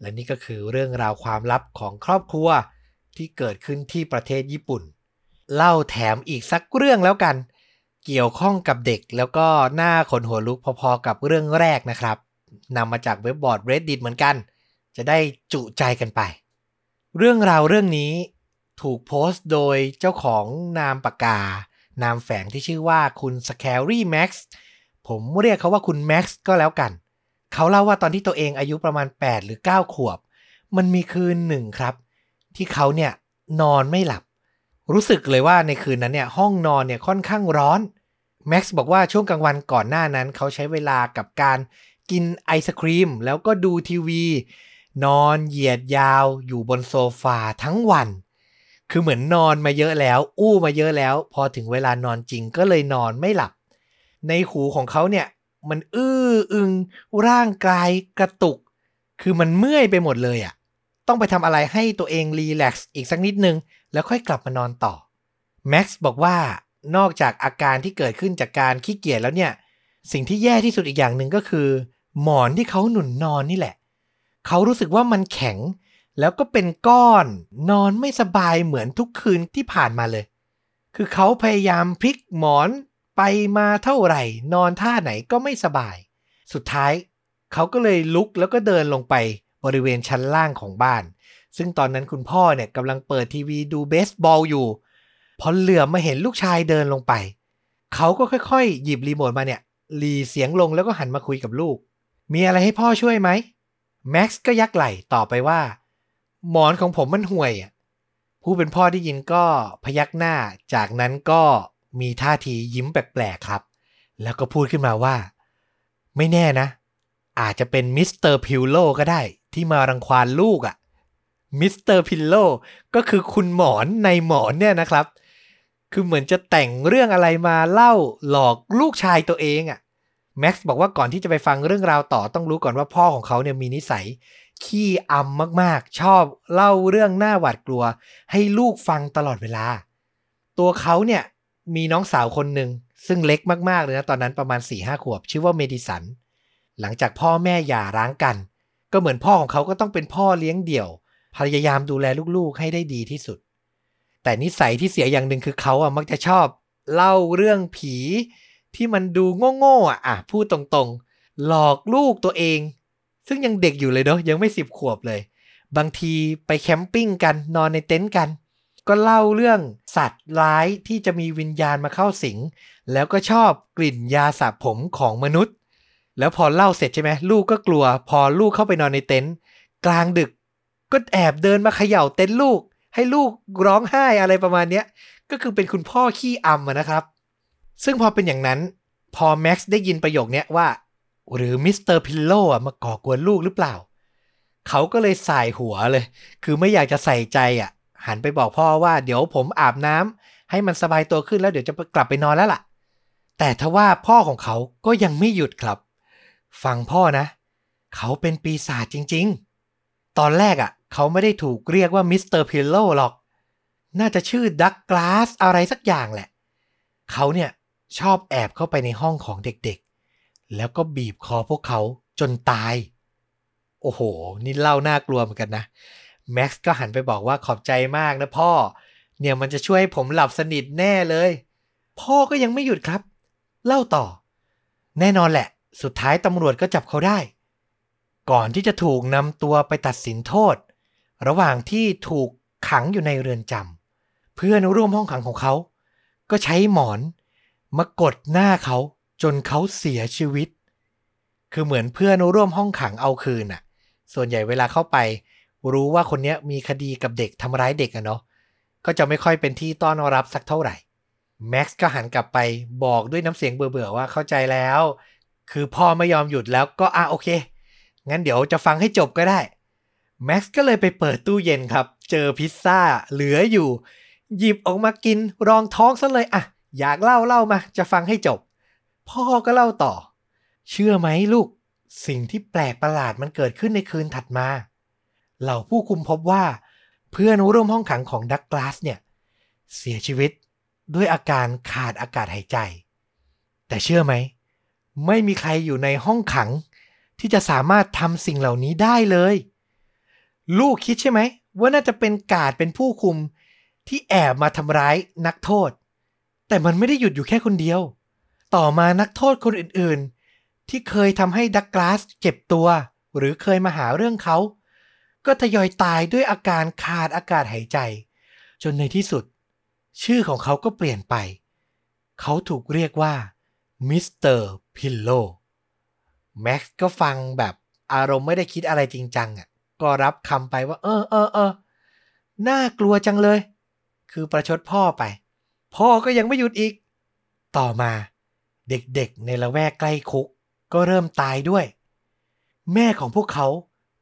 และนี่ก็คือเรื่องราวความลับของครอบครัวที่เกิดขึ้นที่ประเทศญี่ปุ่น เล่าแถมอีกสักเรื่องแล้วกัน เกี่ยวข้องกับเด็กแล้วก็หน้าขนหัวลุกพอๆกับเรื่องแรกนะครับนำมาจากเว็บบอร์ด Reddit เหมือนกัน จะได้จุใจกันไป เรื่องราวเรื่องนี้ถูกโพสต์โดยเจ้าของนามปากกา นามแฝงที่ชื่อว่าคุณ Scary Max ผมเรียกเขาว่าคุณ Max ก็แล้วกัน เขาเล่าว่าตอนที่ตัวเองอายุประมาณ 8 หรือ 9 ขวบ มันมีคืนหนึ่งครับ ที่เขาเนี่ยนอนไม่หลับ รู้สึกเลยว่าในคืนนั้นเนี่ยห้องนอนเนี่ยค่อนข้างร้อนแม็กซ์บอกว่าช่วงกลางวันก่อนหน้านั้น เขาใช้เวลากับการกินไอศครีม แล้วก็ดูทีวี นอนเหยียดยาวอยู่บนโซฟาทั้งวัน คือเหมือนนอนมาเยอะแล้ว อู้มาเยอะแล้ว พอถึงเวลานอนจริงก็เลยนอนไม่หลับ ในหูของเขาเนี่ย มันอื้ออึง ร่างกายกระตุก คือมันเมื่อยไปหมดเลยอะ่ะ ต้องไปทำอะไรให้ตัวเองรีแลกซ์อีกสักนิดนึง แล้วค่อยกลับมานอนต่อ แม็กซ์บอกว่านอกจากอาการที่เกิดขึ้นจากการขี้เกียจแล้วเนี่ย สิ่งที่แย่ที่สุดอีกอย่างหนึ่งก็คือ หมอนที่เขาหนุนนอนนี่แหละ เขารู้สึกว่ามันแข็ง แล้วก็เป็นก้อน นอนไม่สบายเหมือนทุกคืนที่ผ่านมาเลย คือเขาพยายามพลิกหมอนไปมาเท่าไหร่ นอนท่าไหนก็ไม่สบาย สุดท้ายเขาก็เลยลุกแล้วก็เดินลงไปบริเวณชั้นล่างของบ้าน ซึ่งตอนนั้นคุณพ่อเนี่ยกำลังเปิดทีวีดูเบสบอลอยู่ พอเหลือมาเห็นลูกชายเดินลงไป เขาก็ค่อยๆ หยิบรีโมทมาเนี่ยรีเสียงลงแล้วก็หันมาคุยกับลูก มีอะไรให้พ่อช่วยไหม แม็กซ์ก็ยักไหล่ต่อไปว่า หมอนของผมมันห่วยอะผู้เป็นพ่อได้ยินก็พยักหน้า จากนั้นก็มีท่าทียิ้มแปลกๆครับ แล้วก็พูดขึ้นมาว่า ไม่แน่นะ อาจจะเป็น Mister Pillow ก็ได้ ที่มารังควานลูกอะ่ะ Mister Pillow ก็คือคุณหมอนในหมอนเนี่ยนะครับ คือเหมือนจะแต่งเรื่องอะไรมาเล่าหลอกลูกชายตัวเองอะ่ะ แม็กซ์บอกว่าก่อนที่จะไปฟังเรื่องราวต่อต้องรู้ก่อนว่าพ่อของเขาเนี่ยมีนิสัย ขี้อำมากๆ ชอบเล่าเรื่องหน้าหวาดกลัว ให้ลูกฟังตลอดเวลา ตัวเขาเนี่ยมีน้องสาวคนหนึ่งซึ่งเล็กมากๆเลยนะตอนนั้นประมาณ4ี่ห้าขวบ ชื่อว่าเมดิสัน หลังจากพ่อแม่หย่าร้างกัน ก็เหมือนพ่อของเขาก็ต้องเป็นพ่อเลี้ยงเดี่ยว พยายามดูแลลูกๆให้ได้ดีที่สุด แต่นิสัยที่เสียอย่างหนึ่งคือเขาอะมักจะชอบ เล่าเรื่องผี ที่มันดูโง่ๆอะอะพูดตรงๆ หลอกลูกตัวเอง ซึ่งยังเด็กอยู่เลยเนาะยังไม่สิบขวบเลย บางทีไปแคมปิ้งกันนอนในเต็นท์กัน ก็เล่าเรื่องสัตว์ร้ายที่จะมีวิญญาณมาเข้าสิง แล้วก็ชอบกลิ่นยาสระผมของมนุษย์ แล้วพอเล่าเสร็จใช่ไหมลูกก็กลัว พอลูกเข้าไปนอนในเต็นท์กลางดึกก็แอบเดินมาเขย่าเต็นท์ลูก ให้ลูกร้องไห้อะไรประมาณนี้ก็คือเป็นคุณพ่อขี้อำนะครับ ซึ่งพอเป็นอย่างนั้นพอแม็กซ์ได้ยินประโยคนี้ว่า หรือ Mister Pillow มาก่อกวนลูกหรือเปล่า เขาก็เลยส่ายหัวเลย คือไม่อยากจะใส่ใจอะ หันไปบอกพ่อว่าเดี๋ยวผมอาบน้ำให้มันสบายตัวขึ้นแล้วเดี๋ยวจะกลับไปนอนแล้วล่ะ แต่ทว่าพ่อของเขาก็ยังไม่หยุดครับ ฟังพ่อนะ เขาเป็นปีศาจจริง ๆ ตอนแรกอะ่ะ เขาไม่ได้ถูกเรียกว่า Mister Pillow หรอก น่าจะชื่อดักกลาสอะไรสักอย่างแหละ เขาเนี่ย ชอบแอบเข้าไปในห้องของเด็กๆ แล้วก็บีบคอพวกเขาจนตาย โอ้โห นี่เล่าน่ากลัวเหมือนกันนะ แม็กซ์ก็หันไปบอกว่าขอบใจมากนะพ่อ เนี่ยมันจะช่วยให้ผมหลับสนิทแน่เลย พ่อก็ยังไม่หยุดครับ เล่าต่อ แน่นอนแหละ สุดท้ายตำรวจก็จับเขาได้ ก่อนที่จะถูกนำตัวไปตัดสินโทษ ระหว่างที่ถูกขังอยู่ในเรือนจำเพื่อนร่วมห้องขังของเขา ก็ใช้หมอน มากดหน้าเขาจนเขาเสียชีวิต คือเหมือนเพื่อนร่วมห้องขังเอาคืนน่ะส่วนใหญ่เวลาเข้าไป รู้ว่าคนนี้มีคดีกับเด็กทำร้ายเด็กอะเนาะก็จะไม่ค่อยเป็นที่ต้อนรับสักเท่าไหร่แม็กซ์ก็หันกลับไปบอกด้วยน้ำเสียงเบื่อๆว่าเข้าใจแล้ว คือพ่อไม่ยอมหยุดแล้วก็อะโอเค งั้นเดี๋ยวจะฟังให้จบก็ได้แม็กซ์ก็เลยไปเปิดตู้เย็นครับ เจอพิซซ่าเหลืออยู่ หยิบออกมากินรองท้องซะเลยอะ อยากเล่าเล่ามา จะฟังให้จบ พ่อก็เล่าต่อ เชื่อไหมลูก สิ่งที่แปลกประหลาดมันเกิดขึ้นในคืนถัดมา เหล่าผู้คุมพบว่า เพื่อนร่วมห้องขังของดักกลาสเนี่ย เสียชีวิตด้วยอาการขาดอากาศหายใจ แต่เชื่อไหม ไม่มีใครอยู่ในห้องขัง ที่จะสามารถทำสิ่งเหล่านี้ได้เลย ลูกคิดใช่ไหมว่าน่าจะเป็นกาดเป็นผู้คุมที่แอบมาทำร้ายนักโทษ แต่มันไม่ได้หยุดอยู่แค่คนเดียว ต่อมานักโทษคนอื่นๆ ที่เคยทำให้ดักลาสเจ็บตัว หรือเคยมาหาเรื่องเขา ก็ทยอยตายด้วยอาการขาดอากาศหายใจ จนในที่สุด ชื่อของเขาก็เปลี่ยนไป เขาถูกเรียกว่า Mister Pillow แม็กซ์ก็ฟังแบบอารมณ์ไม่ได้คิดอะไรจริงจังอะ ก็รับคำไปว่า เออเออเออน่ากลัวจังเลย คือประชดพ่อไป พ่อก็ยังไม่หยุดอีก ต่อมา เด็กๆ ในละแวกใกล้คุก ก็เริ่มตายด้วย แม่ของพวกเขา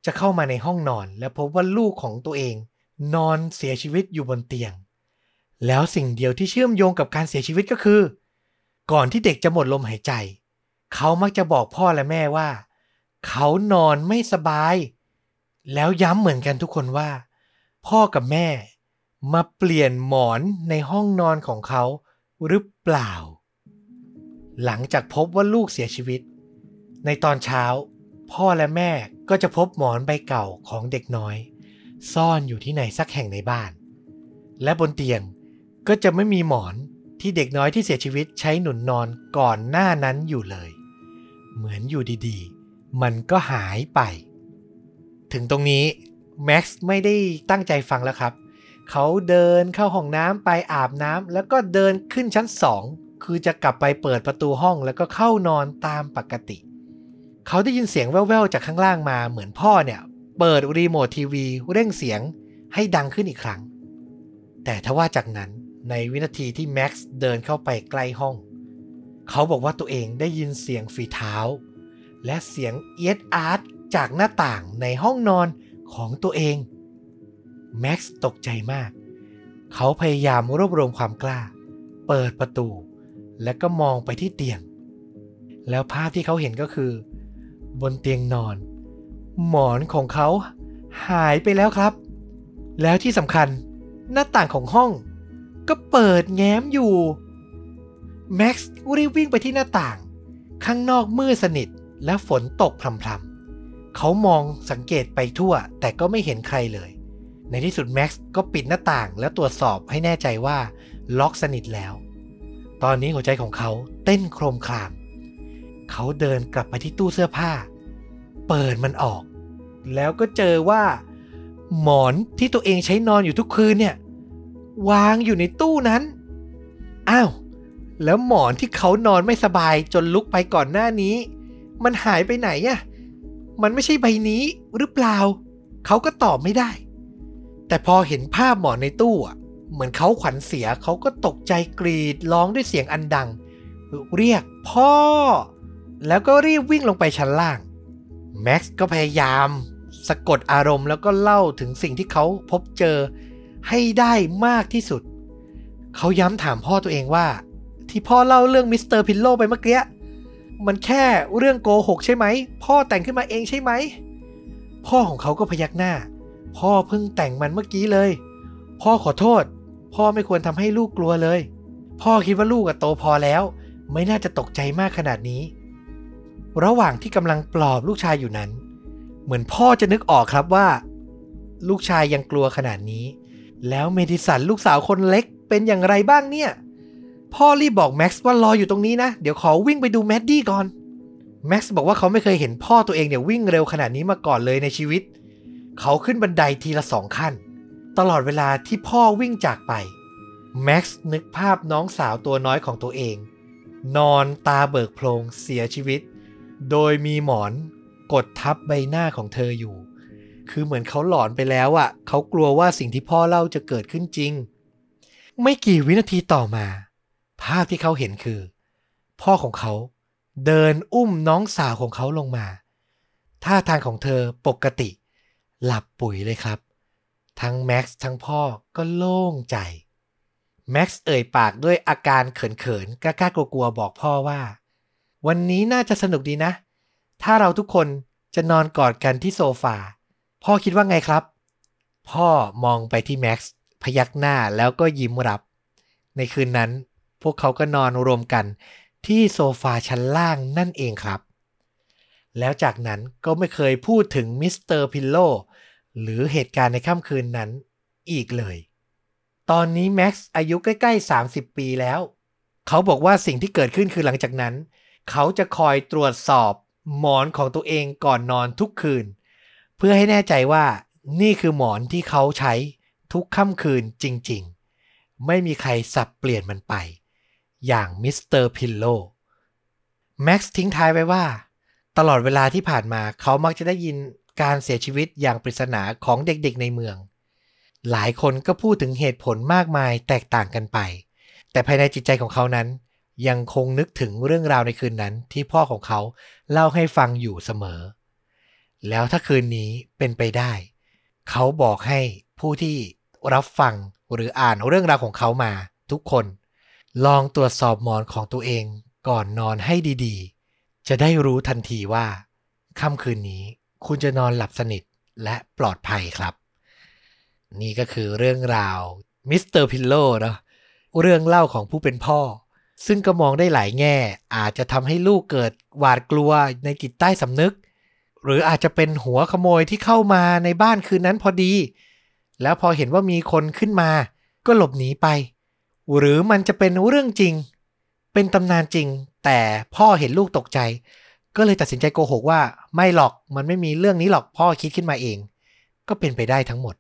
จะเข้ามาในห้องนอน และพบว่าลูกของตัวเอง นอนเสียชีวิตอยู่บนเตียง แล้วสิ่งเดียวที่เชื่อมโยงกับการเสียชีวิตก็คือ ก่อนที่เด็กจะหมดลมหายใจ เขามักจะบอกพ่อและแม่ว่า เขานอนไม่สบาย แล้วย้ำเหมือนกันทุกคนว่า พ่อกับแม่ มาเปลี่ยนหมอนในห้องนอนของเขาหรือเปล่า หลังจากพบว่าลูกเสียชีวิต ในตอนเช้า พ่อและแม่ก็จะพบหมอนใบเก่าของเด็กน้อย ซ่อนอยู่ที่ไหนสักแห่งในบ้าน และบนเตียงก็จะไม่มีหมอนที่เด็กน้อยที่เสียชีวิตใช้หนุนนอนก่อนหน้านั้นอยู่เลย เหมือนอยู่ดีๆ มันก็หายไป ถึงตรงนี้แม็กซ์ไม่ได้ตั้งใจฟังแล้วครับ เขาเดินเข้าห้องน้ำไปอาบน้ำแล้วก็เดินขึ้นชั้นสองคือจะกลับไปเปิดประตูห้องแล้วก็เข้านอนตามปกติ เขาได้ยินเสียงแว่วๆจากข้างล่างมาเหมือนพ่อเนี่ย เปิดรีโมททีวีเร่งเสียงให้ดังขึ้นอีกครั้ง แต่ทว่าจากนั้นในวินาทีที่แม็กซ์เดินเข้าไปใกล้ห้อง เขาบอกว่าตัวเองได้ยินเสียงฝีเท้า และเสียงเอียดอาร์ตจากหน้าต่างในห้องนอนของตัวเอง แม็กซ์ตกใจมาก เขาพยายามรวบรวมความกล้า เปิดประตู และก็มองไปที่เตียง แล้วภาพที่เขาเห็นก็คือ บนเตียงนอน หมอนของเขาหายไปแล้วครับ แล้วที่สำคัญหน้าต่างของห้อง ก็เปิดแง้มอยู่ แม็กซ์รีบวิ่งไปที่หน้าต่าง ข้างนอกมืดสนิทและฝนตกพรำๆเขามองสังเกตไปทั่วแต่ก็ไม่เห็นใครเลย ในที่สุดแม็กซ์ก็ปิดหน้าต่างแล้วตรวจสอบให้แน่ใจว่าล็อกสนิทแล้ว ตอนนี้หัวใจของเขาเต้นโครมคราม เขาเดินกลับไปที่ตู้เสื้อผ้า เปิดมันออก แล้วก็เจอว่า หมอนที่ตัวเองใช้นอนอยู่ทุกคืนเนี่ย วางอยู่ในตู้นั้น อ้าว แล้วหมอนที่เขานอนไม่สบายจนลุกไปก่อนหน้านี้ มันหายไปไหนอะมันไม่ใช่ใบนี้หรือเปล่า เขาก็ตอบไม่ได้ แต่พอเห็นภาพหมอนในตู้อะเหมือนเขาขวัญเสียเขาก็ตกใจกรีดร้องด้วยเสียงอันดัง เรียกพ่อ แล้วก็รีบวิ่งลงไปชั้นล่าง แม็กซ์ก็พยายาม สะกดอารมณ์แล้วก็เล่าถึงสิ่งที่เขาพบเจอให้ได้มากที่สุด เขาย้ำถามพ่อตัวเองว่า ที่พ่อเล่าเรื่อง Mister Pillow ไปเมื่อกี้มันแค่เรื่องโกหกใช่ไหม พ่อแต่งขึ้นมาเองใช่ไหม พ่อของเขาก็พยักหน้า พ่อเพิ่งแต่งมันเมื่อกี้เลย พ่อขอโทษ พ่อไม่ควรทำให้ลูกกลัวเลย พ่อคิดว่าลูกโตพอแล้ว ไม่น่าจะตกใจมากขนาดนี้ ระหว่างที่กำลังปลอบลูกชายอยู่นั้น เหมือนพ่อจะนึกออกครับว่า ลูกชายยังกลัวขนาดนี้ แล้วเมดิสันลูกสาวคนเล็กเป็นอย่างไรบ้างเนี่ยพ่อรีบบอกแม็กซ์ว่ารออยู่ตรงนี้นะ เดี๋ยวขอวิ่งไปดูแมดดี้ก่อน แม็กซ์บอกว่าเขาไม่เคยเห็นพ่อตัวเองเนี่ยวิ่งเร็วขนาดนี้มาก่อนเลยในชีวิต เขาขึ้นบันไดทีละสองขั้น ตลอดเวลาที่พ่อวิ่งจากไป แม็กซ์นึกภาพน้องสาวตัวน้อยของตัวเอง นอนตาเบิกโพลงเสียชีวิต โดยมีหมอนกดทับใบหน้าของเธออยู่ คือเหมือนเขาหลอนไปแล้วอะ่ะ เขากลัวว่าสิ่งที่พ่อเล่าจะเกิดขึ้นจริง ไม่กี่วินาทีต่อมา ภาพที่เขาเห็นคือ พ่อของเขาเดินอุ้มน้องสาวของเขาลงมา ท่าทางของเธอปกติ หลับปุ๋ยเลยครับ ทั้งแม็กซ์ทั้งพ่อก็โล่งใจ แม็กซ์เอ่ยปากด้วยอาการเขินๆ กล้าๆกลัวๆ บอกพ่อว่า วันนี้น่าจะสนุกดีนะ ถ้าเราทุกคนจะนอนกอดกันที่โซฟา พ่อคิดว่าไงครับ พ่อมองไปที่แม็กซ์พยักหน้าแล้วก็ยิ้มรับ ในคืนนั้น พวกเขาก็นอนรวมกันที่โซฟาชั้นล่างนั่นเองครับ แล้วจากนั้นก็ไม่เคยพูดถึง Mister Pillow หรือเหตุการณ์ในค่ำคืนนั้นอีกเลย ตอนนี้แม็กซ์อายุใกล้ๆ 30 ปีแล้ว เขาบอกว่าสิ่งที่เกิดขึ้นคือหลังจากนั้น เขาจะคอยตรวจสอบหมอนของตัวเองก่อนนอนทุกคืน เพื่อให้แน่ใจว่านี่คือหมอนที่เขาใช้ทุกค่ำคืนจริงๆ ไม่มีใครสับเปลี่ยนมันไป อย่าง Mister Pillow แม็กซ์ทิ้งท้ายไว้ว่า ตลอดเวลาที่ผ่านมาเขามักจะได้ยิน การเสียชีวิตอย่างปริศนาของเด็กๆในเมือง หลายคนก็พูดถึงเหตุผลมากมายแตกต่างกันไป แต่ภายในจิตใจของเขานั้น ยังคงนึกถึงเรื่องราวในคืนนั้นที่พ่อของเขาเล่าให้ฟังอยู่เสมอ แล้วถ้าคืนนี้เป็นไปได้ เขาบอกให้ผู้ที่รับฟังหรืออ่านเรื่องราวของเขามา ทุกคน ลองตรวจสอบหมอนของตัวเองก่อนนอนให้ดีๆ จะได้รู้ทันทีว่าค่ำคืนนี้ คุณจะนอนหลับสนิทและปลอดภัยครับ นี่ก็คือเรื่องราว Mister Pillow เนาะเรื่องเล่าของผู้เป็นพ่อ ซึ่งก็มองได้หลายแง่ อาจจะทำให้ลูกเกิดหวาดกลัวในจิตใต้สำนึก หรืออาจจะเป็นหัวขโมยที่เข้ามาในบ้านคืนนั้นพอดี แล้วพอเห็นว่ามีคนขึ้นมา ก็หลบหนีไป หรือมันจะเป็นเรื่องจริง เป็นตำนานจริง แต่พ่อเห็นลูกตกใจ ก็เลยตัดสินใจโกหกว่าไม่หรอกมันไม่มีเรื่องนี้หรอกพ่อคิดขึ้นมาเอง ก็เป็นไปได้ทั้งหมด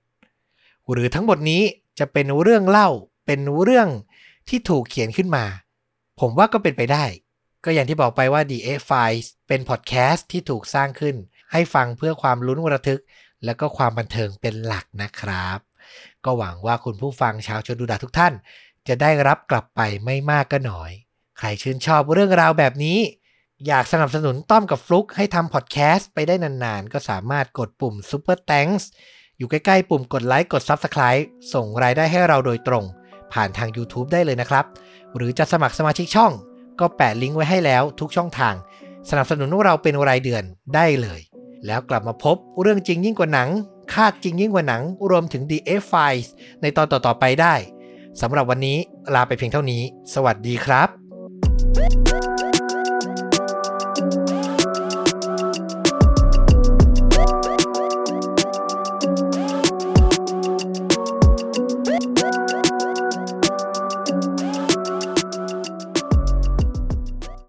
หรือทั้งหมดนี้จะเป็นเรื่องเล่าเป็นเรื่องที่ถูกเขียนขึ้นมา ผมว่าก็เป็นไปได้ ก็อย่างที่บอกไปว่า The A Files เป็นพอดแคสต์ที่ถูกสร้างขึ้น ให้ฟังเพื่อความลุ้นระทึก และก็ความบันเทิงเป็นหลักนะครับ ก็หวังว่าคุณผู้ฟังชาวชนดูดาทุกท่าน จะได้รับกลับไปไม่มากก็น้อย ใครชื่นชอบเรื่องราวแบบนี้ อยากสนับสนุนต้อมกับฟลุกให้ทำพอดแคสต์ไปได้นานๆ ก็สามารถกดปุ่ม Super Thanks อยู่ใกล้ๆ ปุ่มกดไลค์กด Subscribe ส่งรายได้ให้เราโดยตรง ผ่านทาง YouTube ได้เลยนะครับ หรือจะสมัครสมาชิกช่อง ก็แปะลิงก์ไว้ให้แล้วทุกช่องทาง สนับสนุนพวกเราเป็นรายเดือนได้เลย แล้วกลับมาพบเรื่องจริงยิ่งกว่าหนัง คาดจริงยิ่งกว่าหนัง รวมถึง The F Files ในตอนต่อๆไปได้สำหรับวันนี้ลาไปเพียงเท่านี้ สวัสดีครับ